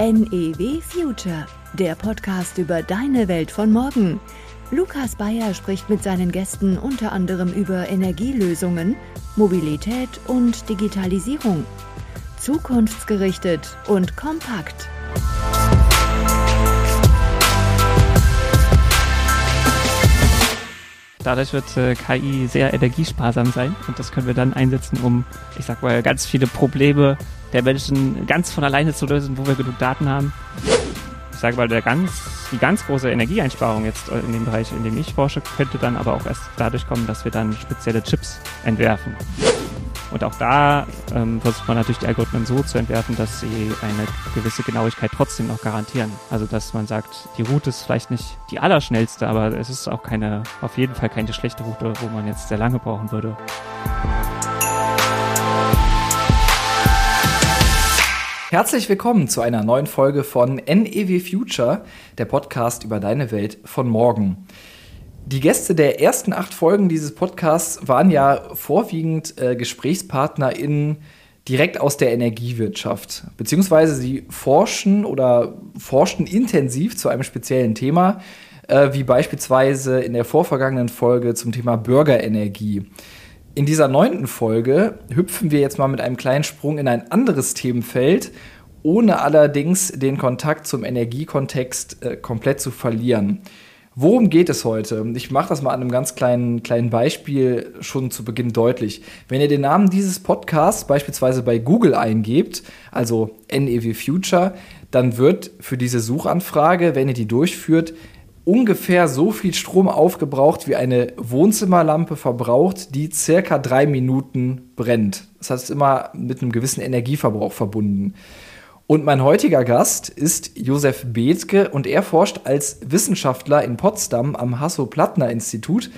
NEW Future, der Podcast über deine Welt von morgen. Lukas Bayer spricht mit seinen Gästen unter anderem über Energielösungen, Mobilität und Digitalisierung. Zukunftsgerichtet und kompakt. Dadurch wird äh, KI sehr energiesparsam sein und das können wir dann einsetzen, um, ich sag mal, ganz viele Probleme der Menschen ganz von alleine zu lösen, wo wir genug Daten haben. Ich sage mal, der ganz, die ganz große Energieeinsparung jetzt in dem Bereich, in dem ich forsche, könnte dann aber auch erst dadurch kommen, dass wir dann spezielle Chips entwerfen. Und auch da ähm, versucht man natürlich die Algorithmen so zu entwerfen, dass sie eine gewisse Genauigkeit trotzdem noch garantieren. Also dass man sagt, die Route ist vielleicht nicht die allerschnellste, aber es ist auch keine, auf jeden Fall keine schlechte Route, wo man jetzt sehr lange brauchen würde. Herzlich willkommen zu einer neuen Folge von NEW Future, der Podcast über deine Welt von morgen. Die Gäste der ersten acht Folgen dieses Podcasts waren ja vorwiegend äh, GesprächspartnerInnen direkt aus der Energiewirtschaft. Beziehungsweise sie forschen oder forschten intensiv zu einem speziellen Thema, äh, wie beispielsweise in der vorvergangenen Folge zum Thema Bürgerenergie. In dieser neunten Folge hüpfen wir jetzt mal mit einem kleinen Sprung in ein anderes Themenfeld, ohne allerdings den Kontakt zum Energiekontext äh, komplett zu verlieren. Worum geht es heute? Ich mache das mal an einem ganz kleinen, kleinen Beispiel schon zu Beginn deutlich. Wenn ihr den Namen dieses Podcasts beispielsweise bei Google eingebt, also NEW Future, dann wird für diese Suchanfrage, wenn ihr die durchführt, ungefähr so viel Strom aufgebraucht, wie eine Wohnzimmerlampe verbraucht, die circa drei Minuten brennt. Das heißt immer mit einem gewissen Energieverbrauch verbunden. Und mein heutiger Gast ist Josef Bethke und er forscht als Wissenschaftler in Potsdam am Hasso-Plattner-Institut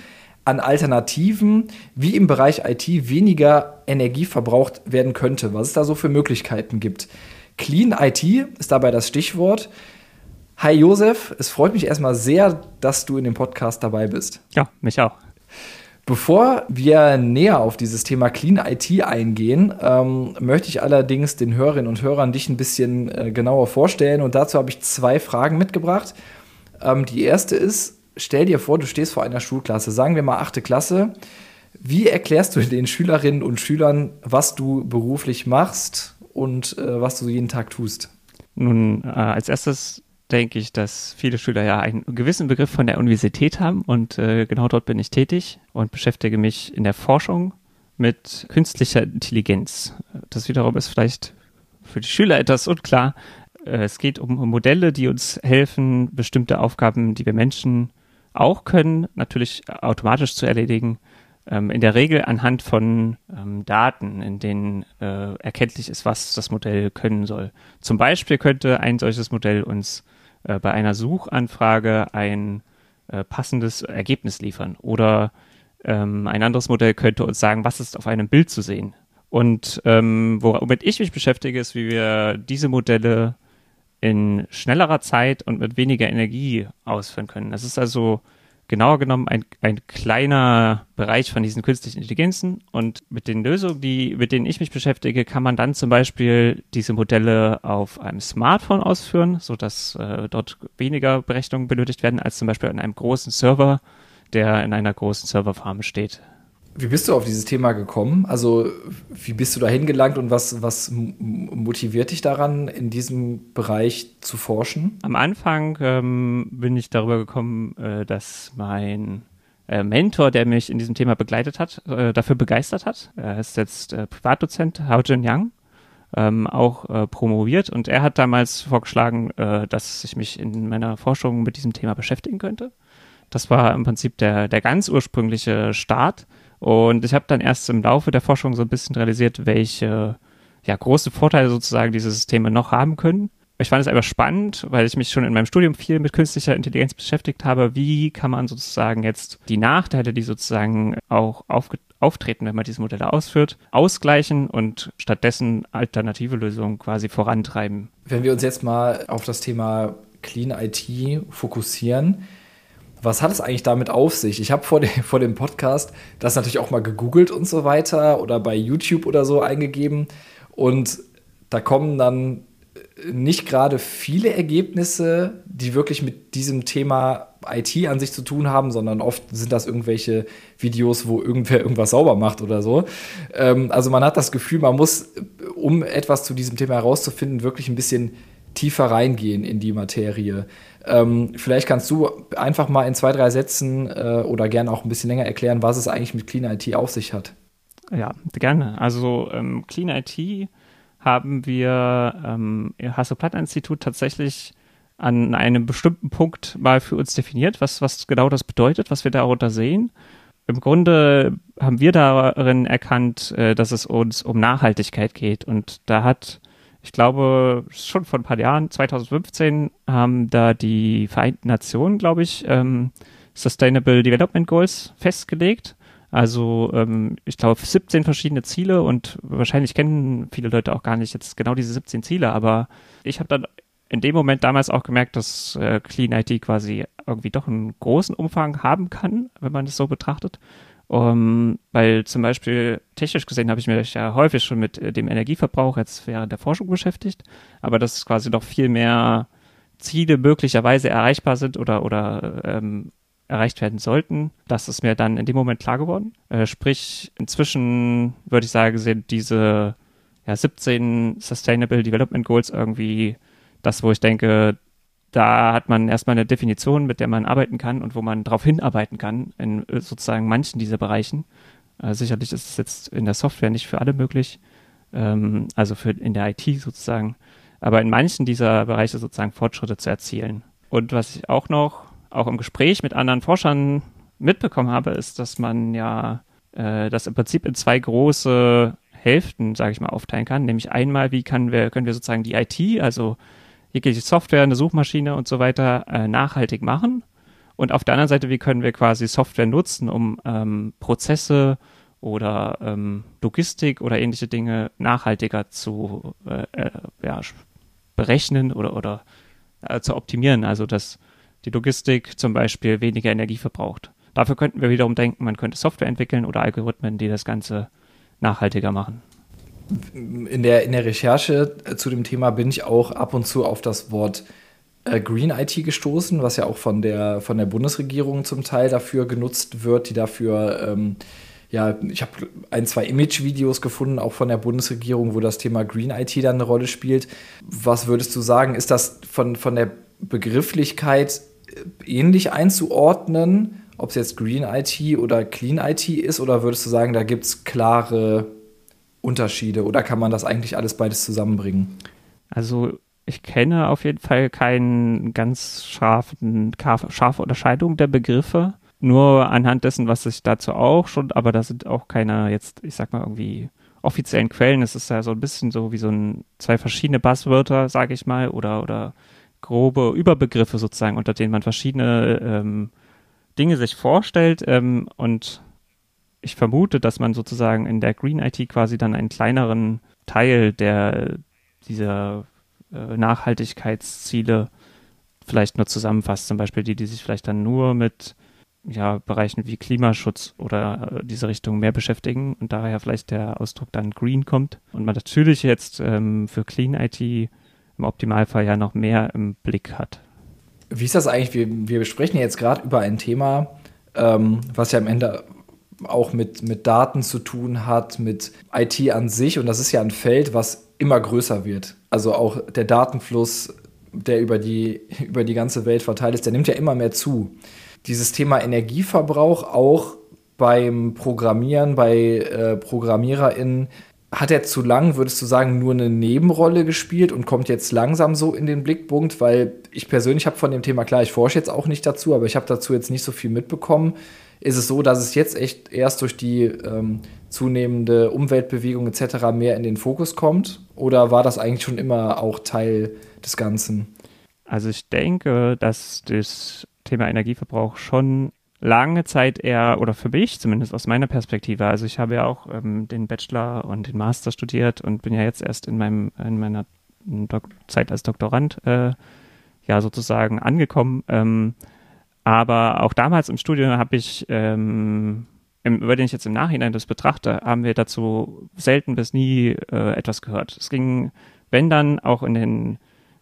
an Alternativen, wie im Bereich IT weniger Energie verbraucht werden könnte, was es da so für Möglichkeiten gibt. Clean IT ist dabei das Stichwort. Hi Josef, es freut mich erstmal sehr, dass du in dem Podcast dabei bist. Ja, mich auch. Bevor wir näher auf dieses Thema Clean IT eingehen, ähm, möchte ich allerdings den Hörerinnen und Hörern dich ein bisschen äh, genauer vorstellen. Und dazu habe ich zwei Fragen mitgebracht. Ähm, die erste ist, stell dir vor, du stehst vor einer Schulklasse, sagen wir mal achte Klasse. Wie erklärst du den Schülerinnen und Schülern, was du beruflich machst und äh, was du jeden Tag tust? Nun, äh, als erstes denke ich, dass viele Schüler ja einen gewissen Begriff von der Universität haben und äh, genau dort bin ich tätig und beschäftige mich in der Forschung mit künstlicher Intelligenz. Das wiederum ist vielleicht für die Schüler etwas unklar. Äh, es geht um Modelle, die uns helfen, bestimmte Aufgaben, die wir Menschen auch können, natürlich automatisch zu erledigen. Ähm, in der Regel anhand von ähm, Daten, in denen äh, erkenntlich ist, was das Modell können soll. Zum Beispiel könnte ein solches Modell uns äh, bei einer Suchanfrage ein äh, passendes Ergebnis liefern. Oder ähm, ein anderes Modell könnte uns sagen, was ist auf einem Bild zu sehen. Und ähm, womit ich mich beschäftige, ist, wie wir diese Modelle in schnellerer Zeit und mit weniger Energie ausführen können. Das ist also genauer genommen ein, ein kleiner Bereich von diesen künstlichen Intelligenzen. Und mit den Lösungen, die, mit denen ich mich beschäftige, kann man dann zum Beispiel diese Modelle auf einem Smartphone ausführen, sodass äh, dort weniger Berechnungen benötigt werden als zum Beispiel an einem großen Server, der in einer großen Serverfarm steht. Wie bist du auf dieses Thema gekommen? Also, wie bist du da hingelangt und was, was motiviert dich daran, in diesem Bereich zu forschen? Am Anfang ähm, bin ich darüber gekommen, äh, dass mein äh, Mentor, der mich in diesem Thema begleitet hat, äh, dafür begeistert hat. Er ist jetzt äh, Privatdozent, Hao Jin Yang, ähm, auch äh, promoviert und er hat damals vorgeschlagen, äh, dass ich mich in meiner Forschung mit diesem Thema beschäftigen könnte. Das war im Prinzip der, der ganz ursprüngliche Start. Und ich habe dann erst im Laufe der Forschung so ein bisschen realisiert, welche ja, große Vorteile sozusagen diese Systeme noch haben können. Ich fand es aber spannend, weil ich mich schon in meinem Studium viel mit künstlicher Intelligenz beschäftigt habe. Wie kann man sozusagen jetzt die Nachteile, die sozusagen auch auftreten, wenn man diese Modelle ausführt, ausgleichen und stattdessen alternative Lösungen quasi vorantreiben? Wenn wir uns jetzt mal auf das Thema Clean IT fokussieren, was hat es eigentlich damit auf sich? Ich habe vor, vor dem Podcast das natürlich auch mal gegoogelt und so weiter oder bei YouTube oder so eingegeben und da kommen dann nicht gerade viele Ergebnisse, die wirklich mit diesem Thema IT an sich zu tun haben, sondern oft sind das irgendwelche Videos, wo irgendwer irgendwas sauber macht oder so. Ähm, also man hat das Gefühl, man muss, um etwas zu diesem Thema herauszufinden, wirklich ein bisschen tiefer reingehen in die Materie. Ähm, vielleicht kannst du einfach mal in zwei, drei Sätzen äh, oder gerne auch ein bisschen länger erklären, was es eigentlich mit Clean IT auf sich hat. Ja, gerne. Also ähm, Clean IT haben wir ähm, im Hasso-Plattner-Institut tatsächlich an einem bestimmten Punkt mal für uns definiert, was, was genau das bedeutet, was wir darunter sehen. Im Grunde haben wir darin erkannt, äh, dass es uns um Nachhaltigkeit geht. Und da hat, ich glaube, schon vor ein paar Jahren, 2015, haben da die Vereinten Nationen, glaube ich, ähm, Sustainable Development Goals festgelegt. Also ähm, ich glaube 17 verschiedene Ziele und wahrscheinlich kennen viele Leute auch gar nicht jetzt genau diese 17 Ziele, aber ich habe dann in dem Moment damals auch gemerkt, dass äh, Clean IT quasi irgendwie doch einen großen Umfang haben kann, wenn man es so betrachtet. Um, weil zum Beispiel technisch gesehen habe ich mich ja häufig schon mit äh, dem Energieverbrauch jetzt während der Forschung beschäftigt, aber dass quasi noch viel mehr Ziele möglicherweise erreichbar sind oder, oder ähm, erreicht werden sollten. Das ist mir dann in dem Moment klar geworden. Äh, sprich, inzwischen würde ich sagen, sind diese ja, 17 Sustainable Development Goals irgendwie das, wo ich denke, da hat man erstmal eine Definition, mit der man arbeiten kann und wo man darauf hinarbeiten kann, in äh, sozusagen manchen dieser Bereichen. Äh, sicherlich ist es jetzt in der Software nicht für alle möglich, ähm, also für in der IT sozusagen, aber in manchen dieser Bereiche sozusagen Fortschritte zu erzielen. Und was ich auch noch auch im Gespräch mit anderen Forschern mitbekommen habe, ist, dass man ja äh, das im Prinzip in zwei große Hälften, sage ich mal, aufteilen kann. Nämlich einmal, wie kann wir, können wir sozusagen die IT, also jegliche Software, eine Suchmaschine und so weiter, äh, nachhaltig machen. Und auf der anderen Seite, wie können wir quasi Software nutzen, um ähm, Prozesse oder ähm, Logistik oder ähnliche Dinge nachhaltiger zu äh, äh, ja, berechnen oder, oder äh, zu optimieren. Also dass die Logistik zum Beispiel weniger Energie verbraucht. Dafür könnten wir wiederum denken, man könnte Software entwickeln oder Algorithmen, die das Ganze nachhaltiger machen. In der, in der Recherche zu dem Thema bin ich auch ab und zu auf das Wort äh, Green IT gestoßen, was ja auch von der, von der Bundesregierung zum Teil dafür genutzt wird, die dafür, ähm, ja, ich habe ein, zwei Image-Videos gefunden, auch von der Bundesregierung, wo das Thema Green IT dann eine Rolle spielt. Was würdest du sagen, ist das von, von der Begrifflichkeit ähnlich einzuordnen, ob es jetzt Green IT oder Clean IT ist, oder würdest du sagen, da gibt es klare Unterschiede oder kann man das eigentlich alles beides zusammenbringen? Also ich kenne auf jeden Fall keine ganz scharfen, scharfe Unterscheidung der Begriffe. Nur anhand dessen, was ich dazu auch schon, aber da sind auch keine jetzt, ich sag mal, irgendwie offiziellen Quellen. Es ist ja so ein bisschen so wie so ein, zwei verschiedene Buzzwörter, sage ich mal, oder, oder grobe Überbegriffe sozusagen, unter denen man verschiedene ähm, Dinge sich vorstellt. Ähm, und ich vermute, dass man sozusagen in der Green IT quasi dann einen kleineren Teil der dieser äh, Nachhaltigkeitsziele vielleicht nur zusammenfasst. Zum Beispiel die, die sich vielleicht dann nur mit ja, Bereichen wie Klimaschutz oder äh, diese Richtung mehr beschäftigen und daher vielleicht der Ausdruck dann Green kommt. Und man natürlich jetzt ähm, für Clean IT im Optimalfall ja noch mehr im Blick hat. Wie ist das eigentlich? Wir, wir besprechen jetzt gerade über ein Thema, ähm, was ja am Ende auch mit, mit Daten zu tun hat, mit IT an sich. Und das ist ja ein Feld, was immer größer wird. Also auch der Datenfluss, der über die, über die ganze Welt verteilt ist, der nimmt ja immer mehr zu. Dieses Thema Energieverbrauch auch beim Programmieren, bei äh, ProgrammiererInnen hat er zu lang, würdest du sagen, nur eine Nebenrolle gespielt und kommt jetzt langsam so in den Blickpunkt? Weil ich persönlich habe von dem Thema, klar, ich forsche jetzt auch nicht dazu, aber ich habe dazu jetzt nicht so viel mitbekommen. Ist es so, dass es jetzt echt erst durch die ähm, zunehmende Umweltbewegung etc. mehr in den Fokus kommt? Oder war das eigentlich schon immer auch Teil des Ganzen? Also ich denke, dass das Thema Energieverbrauch schon lange Zeit eher, oder für mich zumindest aus meiner Perspektive, also ich habe ja auch ähm, den Bachelor und den Master studiert und bin ja jetzt erst in meinem, in meiner Dok Zeit als Doktorand äh, ja sozusagen angekommen. Ähm, aber auch damals im Studium habe ich, ähm, über den ich jetzt im Nachhinein das betrachte, haben wir dazu selten bis nie äh, etwas gehört. Es ging, wenn dann, auch in den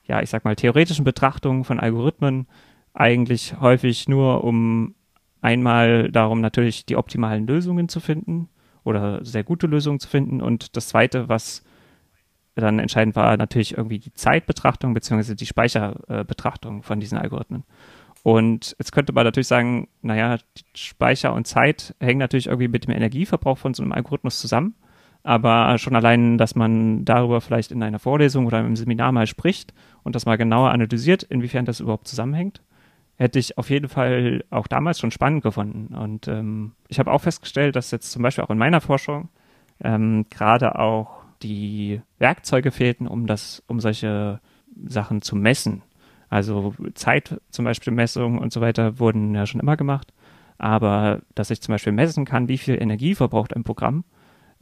ja, ich sag mal, theoretischen Betrachtungen von Algorithmen eigentlich häufig nur um einmal darum natürlich die optimalen Lösungen zu finden oder sehr gute Lösungen zu finden und das zweite, was dann entscheidend war, natürlich irgendwie die Zeitbetrachtung bzw. die Speicherbetrachtung von diesen Algorithmen. Und jetzt könnte man natürlich sagen, naja, Speicher und Zeit hängen natürlich irgendwie mit dem Energieverbrauch von so einem Algorithmus zusammen. Aber schon allein, dass man darüber vielleicht in einer Vorlesung oder im Seminar mal spricht und das mal genauer analysiert, inwiefern das überhaupt zusammenhängt, hätte ich auf jeden Fall auch damals schon spannend gefunden. Und ähm, ich habe auch festgestellt, dass jetzt zum Beispiel auch in meiner Forschung ähm, gerade auch die Werkzeuge fehlten, um das, um solche Sachen zu messen. Also Zeit zum Beispiel Messungen und so weiter wurden ja schon immer gemacht. Aber dass ich zum Beispiel messen kann, wie viel Energie verbraucht ein Programm,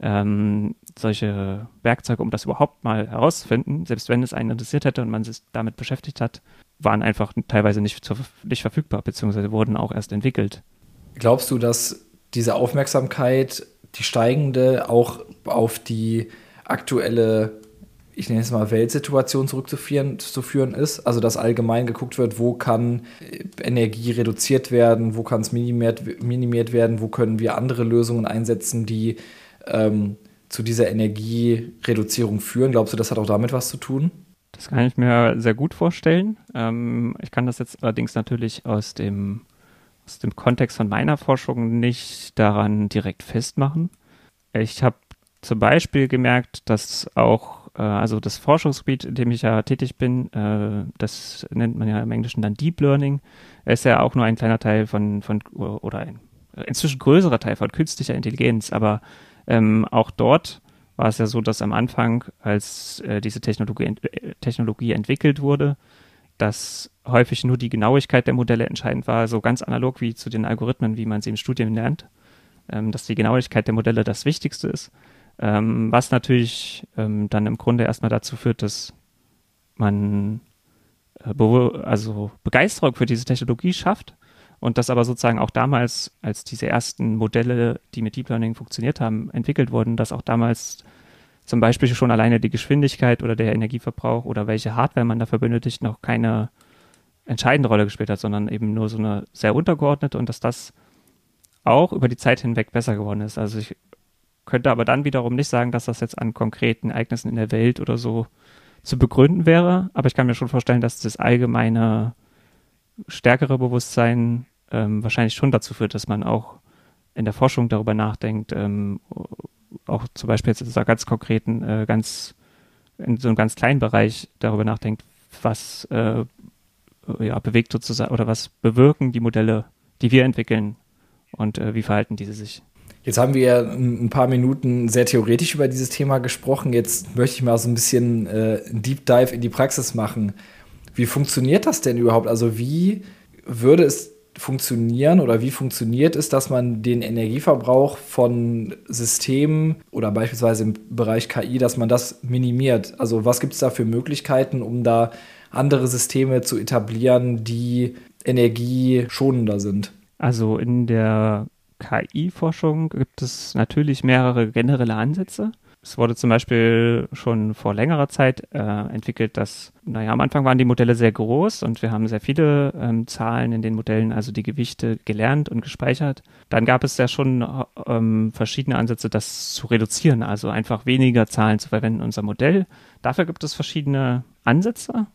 ähm, solche Werkzeuge, um das überhaupt mal herauszufinden, selbst wenn es einen interessiert hätte und man sich damit beschäftigt hat, waren einfach teilweise nicht, zu, nicht verfügbar, beziehungsweise wurden auch erst entwickelt. Glaubst du, dass diese Aufmerksamkeit, die steigende, auch auf die aktuelle, ich nenne es mal Weltsituation zurückzuführen zu führen ist? Also dass allgemein geguckt wird, wo kann Energie reduziert werden, wo kann es minimiert, minimiert werden, wo können wir andere Lösungen einsetzen, die ähm, zu dieser Energiereduzierung führen. Glaubst du, das hat auch damit was zu tun? Das kann ich mir sehr gut vorstellen. Ähm, ich kann das jetzt allerdings natürlich aus dem, aus dem Kontext von meiner Forschung nicht daran direkt festmachen. Ich habe zum Beispiel gemerkt, dass auch, äh, also das Forschungsgebiet, in dem ich ja tätig bin, äh, das nennt man ja im Englischen dann Deep Learning, ist ja auch nur ein kleiner Teil von, von oder ein inzwischen größerer Teil von künstlicher Intelligenz, aber ähm, auch dort war es ja so, dass am Anfang, als äh, diese Technologie, äh, Technologie entwickelt wurde, dass häufig nur die Genauigkeit der Modelle entscheidend war, so ganz analog wie zu den Algorithmen, wie man sie im Studium lernt, ähm, dass die Genauigkeit der Modelle das Wichtigste ist. Ähm, was natürlich ähm, dann im Grunde erstmal dazu führt, dass man äh, also Begeisterung für diese Technologie schafft und das aber sozusagen auch damals, als diese ersten Modelle, die mit Deep Learning funktioniert haben, entwickelt wurden, dass auch damals zum Beispiel schon alleine die Geschwindigkeit oder der Energieverbrauch oder welche Hardware man dafür benötigt, noch keine entscheidende Rolle gespielt hat, sondern eben nur so eine sehr untergeordnete und dass das auch über die Zeit hinweg besser geworden ist. Also ich könnte aber dann wiederum nicht sagen, dass das jetzt an konkreten Ereignissen in der Welt oder so zu begründen wäre, aber ich kann mir schon vorstellen, dass das allgemeine stärkere Bewusstsein ähm, wahrscheinlich schon dazu führt, dass man auch in der Forschung darüber nachdenkt, ähm, auch zum Beispiel jetzt in so ganz konkreten, äh, ganz in so einem ganz kleinen Bereich darüber nachdenkt, was äh, ja, bewegt sozusagen oder was bewirken die Modelle, die wir entwickeln und äh, wie verhalten diese sich. Jetzt haben wir ein paar Minuten sehr theoretisch über dieses Thema gesprochen. Jetzt möchte ich mal so ein bisschen äh, Deep Dive in die Praxis machen. Wie funktioniert das denn überhaupt? Also wie würde es funktionieren oder wie funktioniert es, dass man den Energieverbrauch von Systemen oder beispielsweise im Bereich KI, dass man das minimiert? Also was gibt es da für Möglichkeiten, um da andere Systeme zu etablieren, die energieschonender sind? Also in der KI-Forschung gibt es natürlich mehrere generelle Ansätze. Es wurde zum Beispiel schon vor längerer Zeit äh, entwickelt, dass, naja, am Anfang waren die Modelle sehr groß und wir haben sehr viele ähm, Zahlen in den Modellen, also die Gewichte gelernt und gespeichert. Dann gab es ja schon ähm, verschiedene Ansätze, das zu reduzieren, also einfach weniger Zahlen zu verwenden in unser Modell. Dafür gibt es verschiedene Ansätze.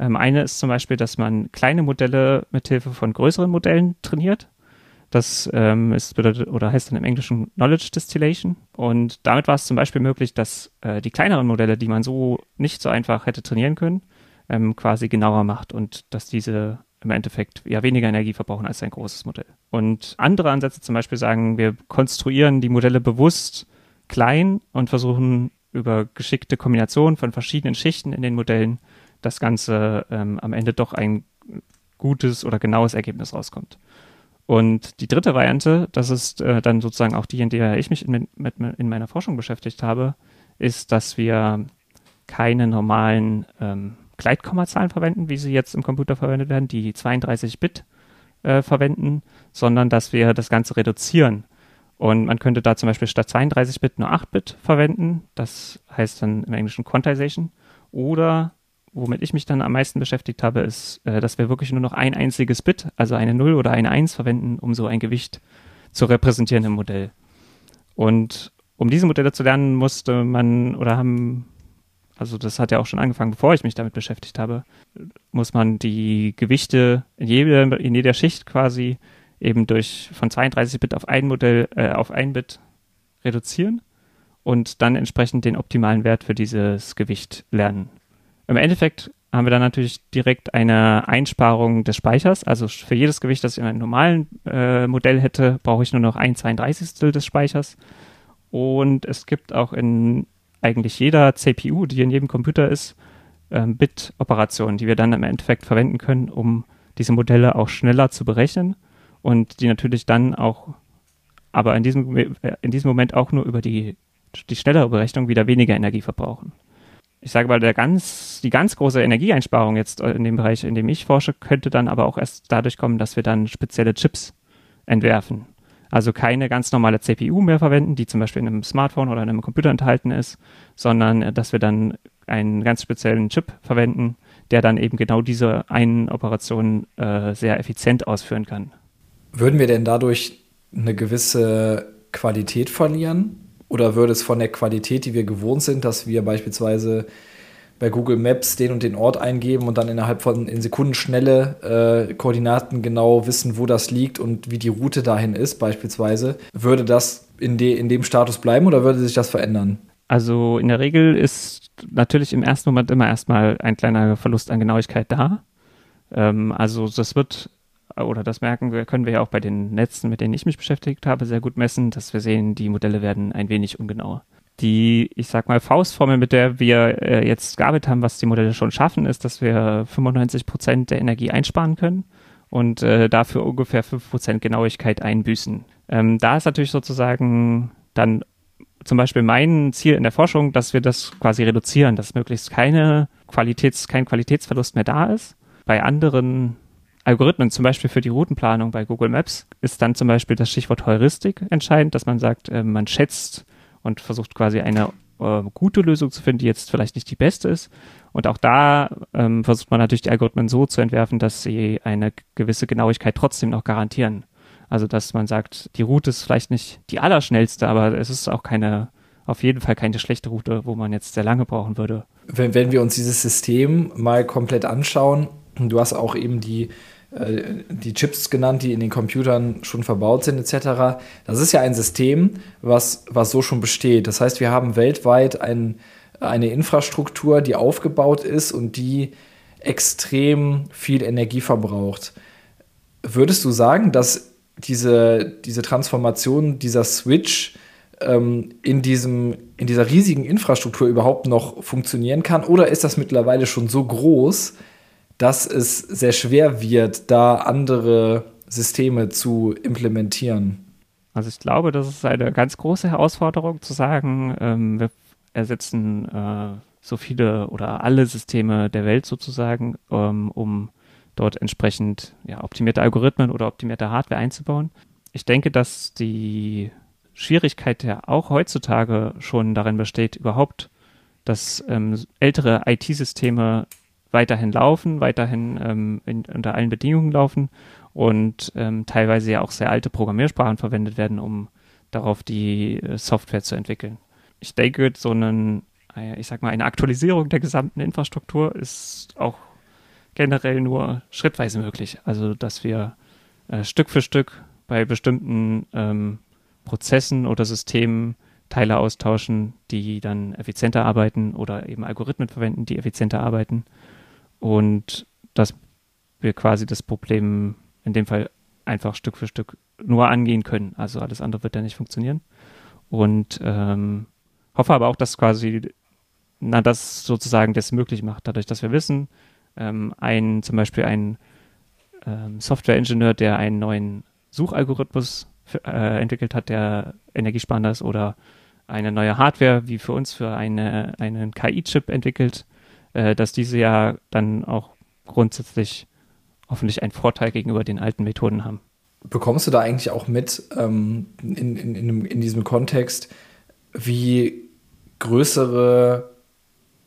Ähm, eine ist zum Beispiel, dass man kleine Modelle mithilfe von größeren Modellen trainiert. Das ähm, ist bedeutet oder heißt dann im Englischen Knowledge Distillation. Und damit war es zum Beispiel möglich, dass äh, die kleineren Modelle, die man so nicht so einfach hätte trainieren können, ähm, quasi genauer macht und dass diese im Endeffekt ja weniger Energie verbrauchen als ein großes Modell. Und andere Ansätze zum Beispiel sagen, wir konstruieren die Modelle bewusst klein und versuchen über geschickte Kombination von verschiedenen Schichten in den Modellen das Ganze ähm, am Ende doch ein gutes oder genaues Ergebnis rauskommt. Und die dritte Variante, das ist äh, dann sozusagen auch die, in der ich mich in, mit, in, meiner Forschung beschäftigt habe, ist, dass wir keine normalen ähm, Gleitkommazahlen verwenden, wie sie jetzt im Computer verwendet werden, die 32 Bit äh, verwenden, sondern dass wir das Ganze reduzieren. Und man könnte da zum Beispiel statt 32 Bit nur 8 Bit verwenden. Das heißt dann im Englischen Quantization. Oder womit ich mich dann am meisten beschäftigt habe, ist, äh, dass wir wirklich nur noch ein einziges Bit, also eine 0 oder eine 1 verwenden, um so ein Gewicht zu repräsentieren im Modell. Und um diese Modelle zu lernen, musste man oder haben, also das hat ja auch schon angefangen, bevor ich mich damit beschäftigt habe, muss man die Gewichte in jeder, in jeder Schicht quasi eben durch von 32 Bit auf ein Modell, äh, auf ein Bit reduzieren und dann entsprechend den optimalen Wert für dieses Gewicht lernen. Im Endeffekt haben wir dann natürlich direkt eine Einsparung des Speichers. Also für jedes Gewicht, das ich in einem normalen äh, Modell hätte, brauche ich nur noch ein 32. des Speichers. Und es gibt auch in eigentlich jeder CPU, die in jedem Computer ist, ähm, Bit-Operationen, die wir dann im Endeffekt verwenden können, um diese Modelle auch schneller zu berechnen und die natürlich dann auch, aber in diesem, in diesem Moment auch nur über die, die schnellere Berechnung wieder weniger Energie verbrauchen ich sage mal, der ganz, die ganz große Energieeinsparung jetzt in dem Bereich, in dem ich forsche, könnte dann aber auch erst dadurch kommen, dass wir dann spezielle Chips entwerfen. Also keine ganz normale CPU mehr verwenden, die zum Beispiel in einem Smartphone oder in einem Computer enthalten ist, sondern äh, dass wir dann einen ganz speziellen Chip verwenden, der dann eben genau diese einen Operation äh, sehr effizient ausführen kann. Würden wir denn dadurch eine gewisse Qualität verlieren? Oder würde es von der Qualität, die wir gewohnt sind, dass wir beispielsweise bei Google Maps den und den Ort eingeben und dann innerhalb von in Sekundenschnelle äh, Koordinaten genau wissen, wo das liegt und wie die Route dahin ist, beispielsweise, würde das in, de, in dem Status bleiben oder würde sich das verändern? Also in der Regel ist natürlich im ersten Moment immer erstmal ein kleiner Verlust an Genauigkeit da. Ähm, also das wird oder das merken wir, können wir ja auch bei den Netzen, mit denen ich mich beschäftigt habe, sehr gut messen, dass wir sehen, die Modelle werden ein wenig ungenauer. Die, ich sag mal, Faustformel, mit der wir äh, jetzt gearbeitet haben, was die Modelle schon schaffen, ist, dass wir 95 Prozent der Energie einsparen können und äh, dafür ungefähr 5 Prozent Genauigkeit einbüßen. Ähm, da ist natürlich sozusagen dann zum Beispiel mein Ziel in der Forschung, dass wir das quasi reduzieren, dass möglichst keine Qualitäts, kein Qualitätsverlust mehr da ist. Bei anderen Algorithmen, zum Beispiel für die Routenplanung bei Google Maps, ist dann zum Beispiel das Stichwort Heuristik entscheidend, dass man sagt, äh, man schätzt und versucht quasi eine äh, gute Lösung zu finden, die jetzt vielleicht nicht die beste ist. Und auch da ähm, versucht man natürlich die Algorithmen so zu entwerfen, dass sie eine gewisse Genauigkeit trotzdem noch garantieren. Also dass man sagt, die Route ist vielleicht nicht die allerschnellste, aber es ist auch keine, auf jeden Fall keine schlechte Route, wo man jetzt sehr lange brauchen würde. Wenn, wenn wir uns dieses System mal komplett anschauen, du hast auch eben die die Chips genannt, die in den Computern schon verbaut sind, etc. Das ist ja ein System, was, was so schon besteht. Das heißt, wir haben weltweit ein, eine Infrastruktur, die aufgebaut ist und die extrem viel Energie verbraucht. Würdest du sagen, dass diese, diese Transformation, dieser Switch ähm, in, diesem, in dieser riesigen Infrastruktur überhaupt noch funktionieren kann? Oder ist das mittlerweile schon so groß, dass es sehr schwer wird, da andere Systeme zu implementieren. Also ich glaube, das ist eine ganz große Herausforderung zu sagen, ähm, wir ersetzen äh, so viele oder alle Systeme der Welt sozusagen, ähm, um dort entsprechend ja, optimierte Algorithmen oder optimierte Hardware einzubauen. Ich denke, dass die Schwierigkeit ja auch heutzutage schon darin besteht, überhaupt, dass ähm, ältere IT-Systeme weiterhin laufen, weiterhin ähm, in, unter allen Bedingungen laufen und ähm, teilweise ja auch sehr alte Programmiersprachen verwendet werden, um darauf die äh, Software zu entwickeln. Ich denke, so einen, äh, ich sag mal, eine Aktualisierung der gesamten Infrastruktur ist auch generell nur schrittweise möglich. Also, dass wir äh, Stück für Stück bei bestimmten ähm, Prozessen oder Systemen Teile austauschen, die dann effizienter arbeiten oder eben Algorithmen verwenden, die effizienter arbeiten und dass wir quasi das Problem in dem Fall einfach Stück für Stück nur angehen können. Also alles andere wird ja nicht funktionieren. Und ähm, hoffe aber auch, dass quasi na, das sozusagen das möglich macht, dadurch, dass wir wissen, ähm, ein zum Beispiel ein ähm, Software-Ingenieur, der einen neuen Suchalgorithmus für, äh, entwickelt hat, der energiesparender ist, oder eine neue Hardware, wie für uns für eine, einen KI-Chip entwickelt, äh, dass diese ja dann auch grundsätzlich hoffentlich einen Vorteil gegenüber den alten Methoden haben. Bekommst du da eigentlich auch mit ähm, in, in, in, in diesem Kontext, wie größere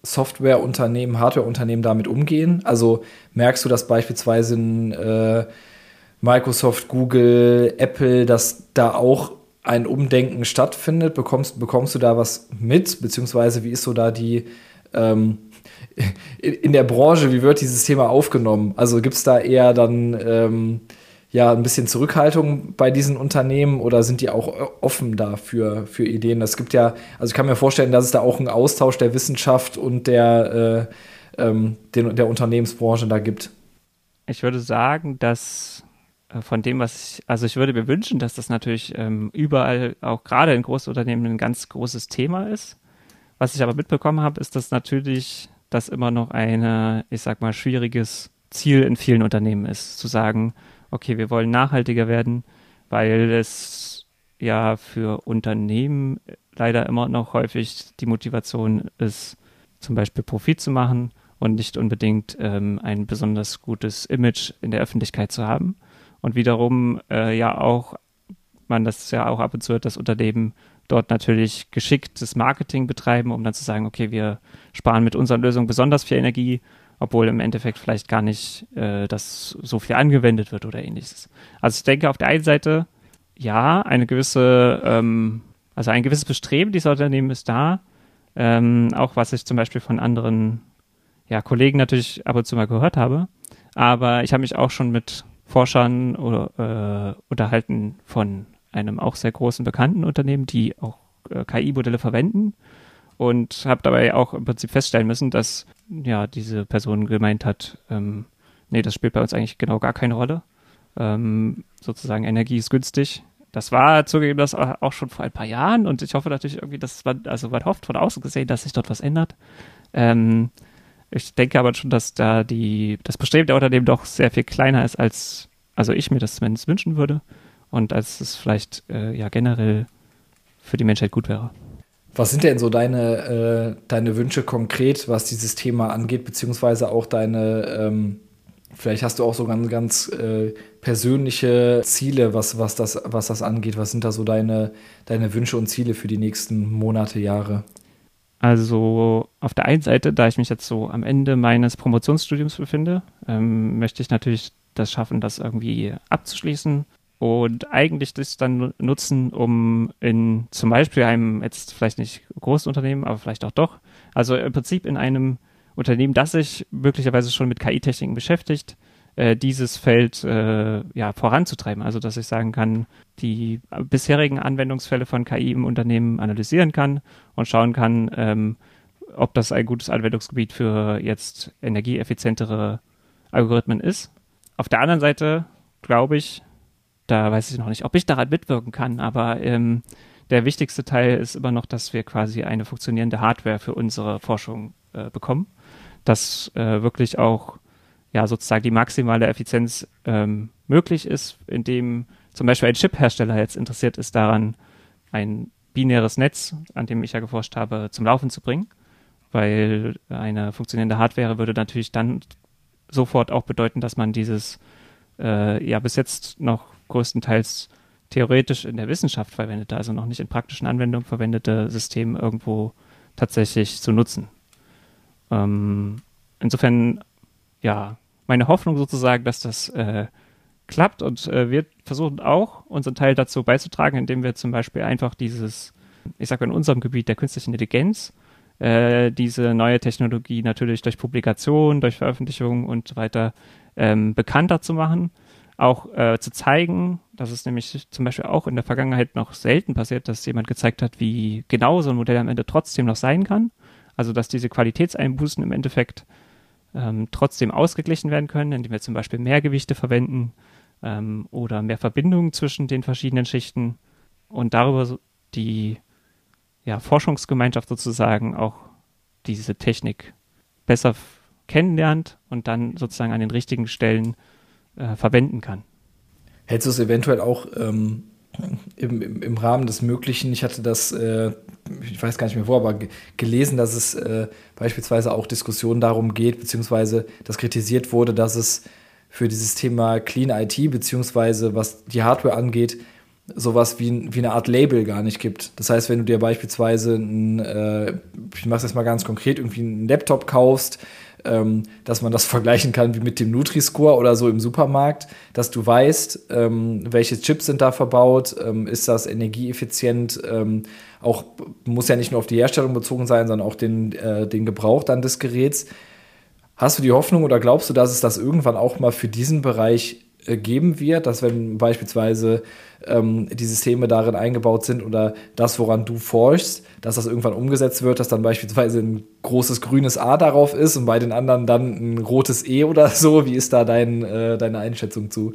Softwareunternehmen, Hardwareunternehmen damit umgehen? Also merkst du, dass beispielsweise in äh, Microsoft, Google, Apple, dass da auch ein Umdenken stattfindet? Bekommst, bekommst du da was mit? Beziehungsweise wie ist so da die ähm, in der Branche, wie wird dieses Thema aufgenommen? Also gibt es da eher dann ähm, ja ein bisschen Zurückhaltung bei diesen Unternehmen oder sind die auch offen dafür für Ideen? Es gibt ja, also ich kann mir vorstellen, dass es da auch einen Austausch der Wissenschaft und der, äh, ähm, den, der Unternehmensbranche da gibt. Ich würde sagen, dass äh, von dem, was ich, also ich würde mir wünschen, dass das natürlich ähm, überall, auch gerade in Großunternehmen, ein ganz großes Thema ist. Was ich aber mitbekommen habe, ist, dass natürlich das immer noch ein, ich sag mal, schwieriges Ziel in vielen Unternehmen ist, zu sagen, okay, wir wollen nachhaltiger werden, weil es ja für Unternehmen leider immer noch häufig die Motivation ist, zum Beispiel Profit zu machen und nicht unbedingt ähm, ein besonders gutes Image in der Öffentlichkeit zu haben. Und wiederum äh, ja auch, man das ja auch ab und zu hört, das Unternehmen dort natürlich geschicktes Marketing betreiben, um dann zu sagen, okay, wir sparen mit unseren Lösungen besonders viel Energie obwohl im Endeffekt vielleicht gar nicht äh, das so viel angewendet wird oder ähnliches. Also ich denke auf der einen Seite, ja, eine gewisse, ähm, also ein gewisses Bestreben dieser Unternehmen ist da. Ähm, auch was ich zum Beispiel von anderen ja, Kollegen natürlich ab und zu mal gehört habe. Aber ich habe mich auch schon mit Forschern oder, äh, unterhalten von einem auch sehr großen bekannten Unternehmen, die auch äh, KI-Modelle verwenden und habe dabei auch im Prinzip feststellen müssen, dass ja diese Person gemeint hat, ähm, nee, das spielt bei uns eigentlich genau gar keine Rolle. Ähm, sozusagen Energie ist günstig. Das war zugegeben das auch schon vor ein paar Jahren und ich hoffe natürlich irgendwie, dass man, also man hofft von außen gesehen, dass sich dort was ändert. Ähm, ich denke aber schon, dass da die, das Bestreben der Unternehmen doch sehr viel kleiner ist, als also ich mir das zumindest wünschen würde und als es vielleicht äh, ja generell für die Menschheit gut wäre. Was sind denn so deine, äh, deine Wünsche konkret, was dieses Thema angeht, beziehungsweise auch deine, ähm, vielleicht hast du auch so ganz, ganz äh, persönliche Ziele, was, was, das, was das angeht. Was sind da so deine, deine Wünsche und Ziele für die nächsten Monate, Jahre? Also auf der einen Seite, da ich mich jetzt so am Ende meines Promotionsstudiums befinde, ähm, möchte ich natürlich das schaffen, das irgendwie abzuschließen und eigentlich das dann nutzen, um in zum Beispiel einem jetzt vielleicht nicht großen Unternehmen, aber vielleicht auch doch, also im Prinzip in einem Unternehmen, das sich möglicherweise schon mit KI-Techniken beschäftigt, äh, dieses Feld äh, ja voranzutreiben. Also dass ich sagen kann, die bisherigen Anwendungsfälle von KI im Unternehmen analysieren kann und schauen kann, ähm, ob das ein gutes Anwendungsgebiet für jetzt energieeffizientere Algorithmen ist. Auf der anderen Seite glaube ich, da weiß ich noch nicht, ob ich daran mitwirken kann, aber ähm, der wichtigste Teil ist immer noch, dass wir quasi eine funktionierende Hardware für unsere Forschung äh, bekommen, dass äh, wirklich auch ja sozusagen die maximale Effizienz ähm, möglich ist, indem zum Beispiel ein Chip-Hersteller jetzt interessiert ist daran, ein binäres Netz, an dem ich ja geforscht habe, zum Laufen zu bringen, weil eine funktionierende Hardware würde natürlich dann sofort auch bedeuten, dass man dieses äh, ja bis jetzt noch größtenteils theoretisch in der Wissenschaft verwendete, also noch nicht in praktischen Anwendungen verwendete System irgendwo tatsächlich zu nutzen. Ähm, insofern, ja, meine Hoffnung sozusagen, dass das äh, klappt und äh, wir versuchen auch unseren Teil dazu beizutragen, indem wir zum Beispiel einfach dieses, ich sage in unserem Gebiet der künstlichen Intelligenz, äh, diese neue Technologie natürlich durch Publikation, durch Veröffentlichung und so weiter ähm, bekannter zu machen auch äh, zu zeigen, dass es nämlich zum Beispiel auch in der Vergangenheit noch selten passiert, dass jemand gezeigt hat, wie genau so ein Modell am Ende trotzdem noch sein kann. Also dass diese Qualitätseinbußen im Endeffekt ähm, trotzdem ausgeglichen werden können, indem wir zum Beispiel mehr Gewichte verwenden ähm, oder mehr Verbindungen zwischen den verschiedenen Schichten und darüber die ja, Forschungsgemeinschaft sozusagen auch diese Technik besser kennenlernt und dann sozusagen an den richtigen Stellen äh, verwenden kann. Hältst du es eventuell auch ähm, im, im, im, Rahmen des Möglichen? Ich hatte das, äh, ich weiß gar nicht mehr wo, aber gelesen, dass es äh, beispielsweise auch Diskussionen darum geht, beziehungsweise das kritisiert wurde, dass es für dieses Thema Clean IT, beziehungsweise was die Hardware angeht, sowas wie, wie eine Art Label gar nicht gibt. Das heißt, wenn du dir beispielsweise, ein, äh, ich mache das mal ganz konkret, irgendwie einen Laptop kaufst, ähm, dass man das vergleichen kann wie mit dem Nutri-Score oder so im Supermarkt, dass du weißt, ähm, welche Chips sind da verbaut, ähm, ist das energieeffizient, ähm, auch muss ja nicht nur auf die Herstellung bezogen sein, sondern auch den, äh, den Gebrauch dann des Geräts. Hast du die Hoffnung oder glaubst du, dass es das irgendwann auch mal für diesen Bereich geben wird, dass wenn beispielsweise ähm, die Systeme darin eingebaut sind oder das, woran du forschst, dass das irgendwann umgesetzt wird, dass dann beispielsweise ein großes grünes A darauf ist und bei den anderen dann ein rotes E oder so. Wie ist da dein, äh, deine Einschätzung zu?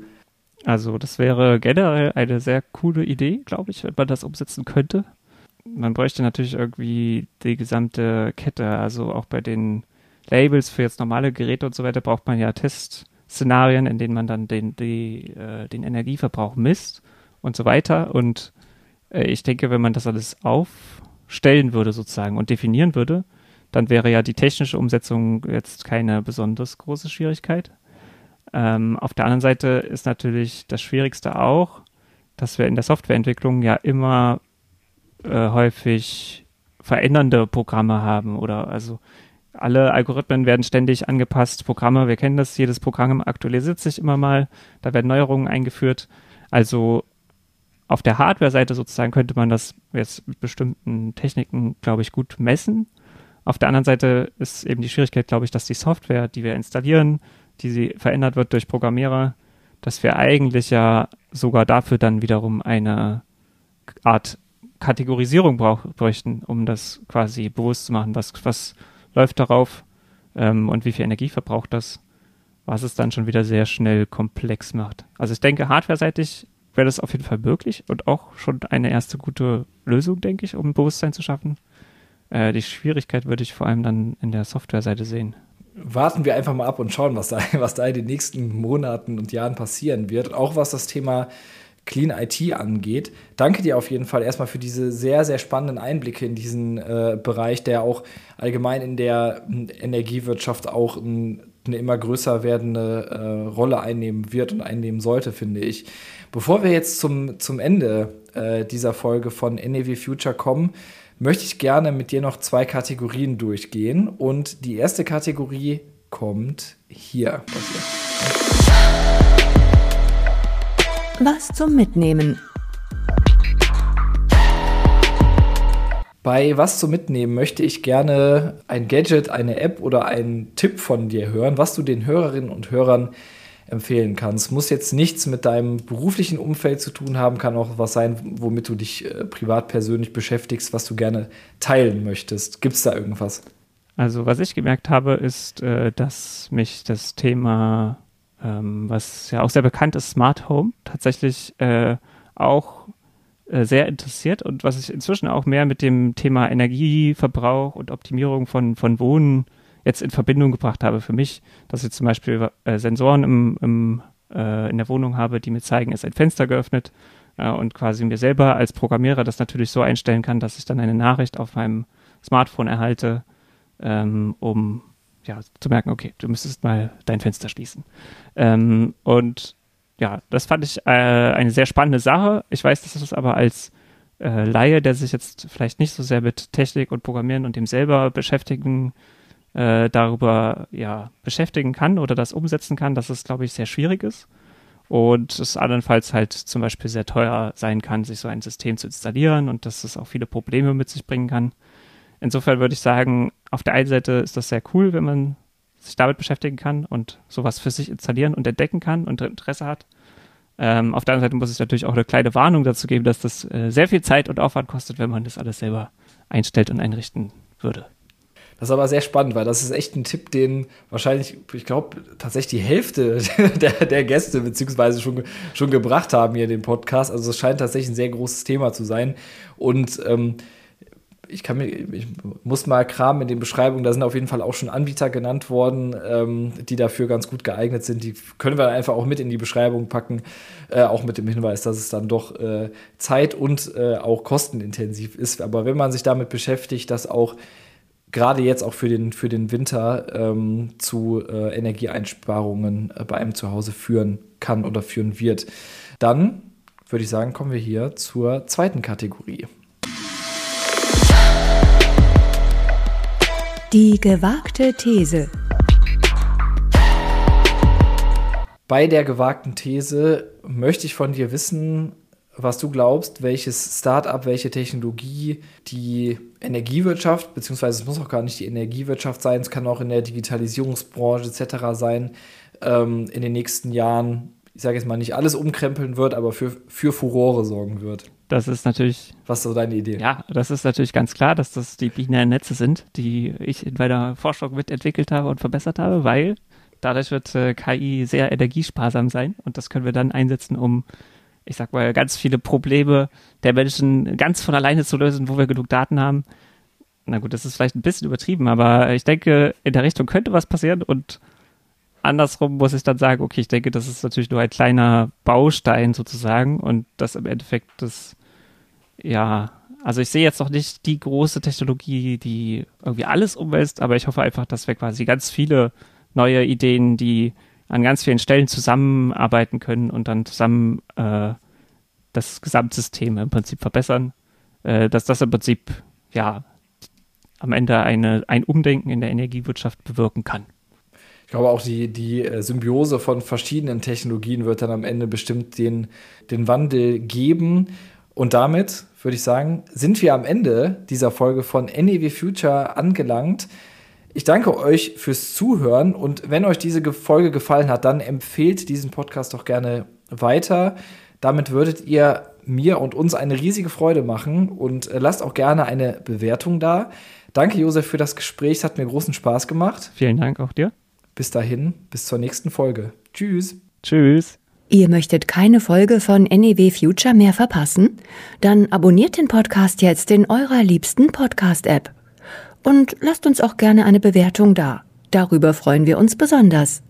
Also das wäre generell eine sehr coole Idee, glaube ich, wenn man das umsetzen könnte. Man bräuchte natürlich irgendwie die gesamte Kette, also auch bei den Labels für jetzt normale Geräte und so weiter braucht man ja Test Szenarien, in denen man dann den, die, äh, den Energieverbrauch misst und so weiter. Und äh, ich denke, wenn man das alles aufstellen würde sozusagen und definieren würde, dann wäre ja die technische Umsetzung jetzt keine besonders große Schwierigkeit. Ähm, auf der anderen Seite ist natürlich das Schwierigste auch, dass wir in der Softwareentwicklung ja immer äh, häufig verändernde Programme haben oder also alle Algorithmen werden ständig angepasst, Programme, wir kennen das, jedes Programm aktualisiert sich immer mal, da werden Neuerungen eingeführt. Also auf der Hardware-Seite sozusagen könnte man das jetzt mit bestimmten Techniken, glaube ich, gut messen. Auf der anderen Seite ist eben die Schwierigkeit, glaube ich, dass die Software, die wir installieren, die sie verändert wird durch Programmierer, dass wir eigentlich ja sogar dafür dann wiederum eine Art Kategorisierung brauch, bräuchten, um das quasi bewusst zu machen, was, was läuft darauf ähm, und wie viel Energie verbraucht das, was es dann schon wieder sehr schnell komplex macht. Also ich denke, hardware-seitig wäre das auf jeden Fall möglich und auch schon eine erste gute Lösung, denke ich, um Bewusstsein zu schaffen. Äh, die Schwierigkeit würde ich vor allem dann in der Software-Seite sehen. Warten wir einfach mal ab und schauen, was da, was da in den nächsten Monaten und Jahren passieren wird. Auch was das Thema Clean IT angeht. Danke dir auf jeden Fall erstmal für diese sehr, sehr spannenden Einblicke in diesen äh, Bereich, der auch allgemein in der hm, Energiewirtschaft auch ein, eine immer größer werdende äh, Rolle einnehmen wird und einnehmen sollte, finde ich. Bevor wir jetzt zum, zum Ende äh, dieser Folge von NEW Future kommen, möchte ich gerne mit dir noch zwei Kategorien durchgehen. Und die erste Kategorie kommt hier. Was zum Mitnehmen. Bei Was zum Mitnehmen möchte ich gerne ein Gadget, eine App oder einen Tipp von dir hören, was du den Hörerinnen und Hörern empfehlen kannst. Muss jetzt nichts mit deinem beruflichen Umfeld zu tun haben, kann auch was sein, womit du dich äh, privat persönlich beschäftigst, was du gerne teilen möchtest. Gibt es da irgendwas? Also was ich gemerkt habe, ist, äh, dass mich das Thema ähm, was ja auch sehr bekannt ist, Smart Home, tatsächlich äh, auch äh, sehr interessiert und was ich inzwischen auch mehr mit dem Thema Energieverbrauch und Optimierung von, von Wohnen jetzt in Verbindung gebracht habe für mich, dass ich zum Beispiel äh, Sensoren im, im, äh, in der Wohnung habe, die mir zeigen, ist ein Fenster geöffnet äh, und quasi mir selber als Programmierer das natürlich so einstellen kann, dass ich dann eine Nachricht auf meinem Smartphone erhalte, ähm, um ja, zu merken, okay, du müsstest mal dein Fenster schließen. Ähm, und ja, das fand ich äh, eine sehr spannende Sache. Ich weiß, dass das aber als äh, Laie, der sich jetzt vielleicht nicht so sehr mit Technik und Programmieren und dem selber beschäftigen, äh, darüber ja beschäftigen kann oder das umsetzen kann, dass es, glaube ich, sehr schwierig ist. Und es andernfalls halt zum Beispiel sehr teuer sein kann, sich so ein System zu installieren und dass es auch viele Probleme mit sich bringen kann. Insofern würde ich sagen, auf der einen Seite ist das sehr cool, wenn man sich damit beschäftigen kann und sowas für sich installieren und entdecken kann und Interesse hat. Ähm, auf der anderen Seite muss ich natürlich auch eine kleine Warnung dazu geben, dass das äh, sehr viel Zeit und Aufwand kostet, wenn man das alles selber einstellt und einrichten würde. Das ist aber sehr spannend, weil das ist echt ein Tipp, den wahrscheinlich, ich glaube, tatsächlich die Hälfte der, der Gäste beziehungsweise schon, schon gebracht haben hier in den Podcast. Also es scheint tatsächlich ein sehr großes Thema zu sein. Und ähm, ich kann mir, ich muss mal kramen in den Beschreibungen, da sind auf jeden Fall auch schon Anbieter genannt worden, ähm, die dafür ganz gut geeignet sind. Die können wir einfach auch mit in die Beschreibung packen, äh, auch mit dem Hinweis, dass es dann doch äh, zeit- und äh, auch kostenintensiv ist. Aber wenn man sich damit beschäftigt, dass auch gerade jetzt auch für den, für den Winter ähm, zu äh, Energieeinsparungen äh, bei einem zu Hause führen kann oder führen wird, dann würde ich sagen, kommen wir hier zur zweiten Kategorie. Die gewagte These. Bei der gewagten These möchte ich von dir wissen, was du glaubst, welches Startup, welche Technologie die Energiewirtschaft, beziehungsweise es muss auch gar nicht die Energiewirtschaft sein, es kann auch in der Digitalisierungsbranche etc. sein, ähm, in den nächsten Jahren, ich sage jetzt mal, nicht alles umkrempeln wird, aber für, für Furore sorgen wird. Das ist natürlich. Was ist so deine Idee? Ja, das ist natürlich ganz klar, dass das die binären Netze sind, die ich in meiner Forschung mitentwickelt habe und verbessert habe, weil dadurch wird äh, KI sehr energiesparsam sein und das können wir dann einsetzen, um, ich sag mal, ganz viele Probleme der Menschen ganz von alleine zu lösen, wo wir genug Daten haben. Na gut, das ist vielleicht ein bisschen übertrieben, aber ich denke, in der Richtung könnte was passieren und andersrum muss ich dann sagen, okay, ich denke, das ist natürlich nur ein kleiner Baustein sozusagen und das im Endeffekt das, ja, also ich sehe jetzt noch nicht die große Technologie, die irgendwie alles umwälzt, aber ich hoffe einfach, dass wir quasi ganz viele neue Ideen, die an ganz vielen Stellen zusammenarbeiten können und dann zusammen äh, das Gesamtsystem im Prinzip verbessern, äh, dass das im Prinzip ja am Ende eine, ein Umdenken in der Energiewirtschaft bewirken kann. Ich glaube auch die, die äh, Symbiose von verschiedenen Technologien wird dann am Ende bestimmt den, den Wandel geben. Und damit würde ich sagen, sind wir am Ende dieser Folge von NEW Future angelangt. Ich danke euch fürs Zuhören und wenn euch diese Folge gefallen hat, dann empfehlt diesen Podcast doch gerne weiter. Damit würdet ihr mir und uns eine riesige Freude machen und äh, lasst auch gerne eine Bewertung da. Danke, Josef, für das Gespräch. Es hat mir großen Spaß gemacht. Vielen Dank auch dir. Bis dahin, bis zur nächsten Folge. Tschüss. Tschüss. Ihr möchtet keine Folge von NEW Future mehr verpassen? Dann abonniert den Podcast jetzt in eurer liebsten Podcast-App. Und lasst uns auch gerne eine Bewertung da. Darüber freuen wir uns besonders.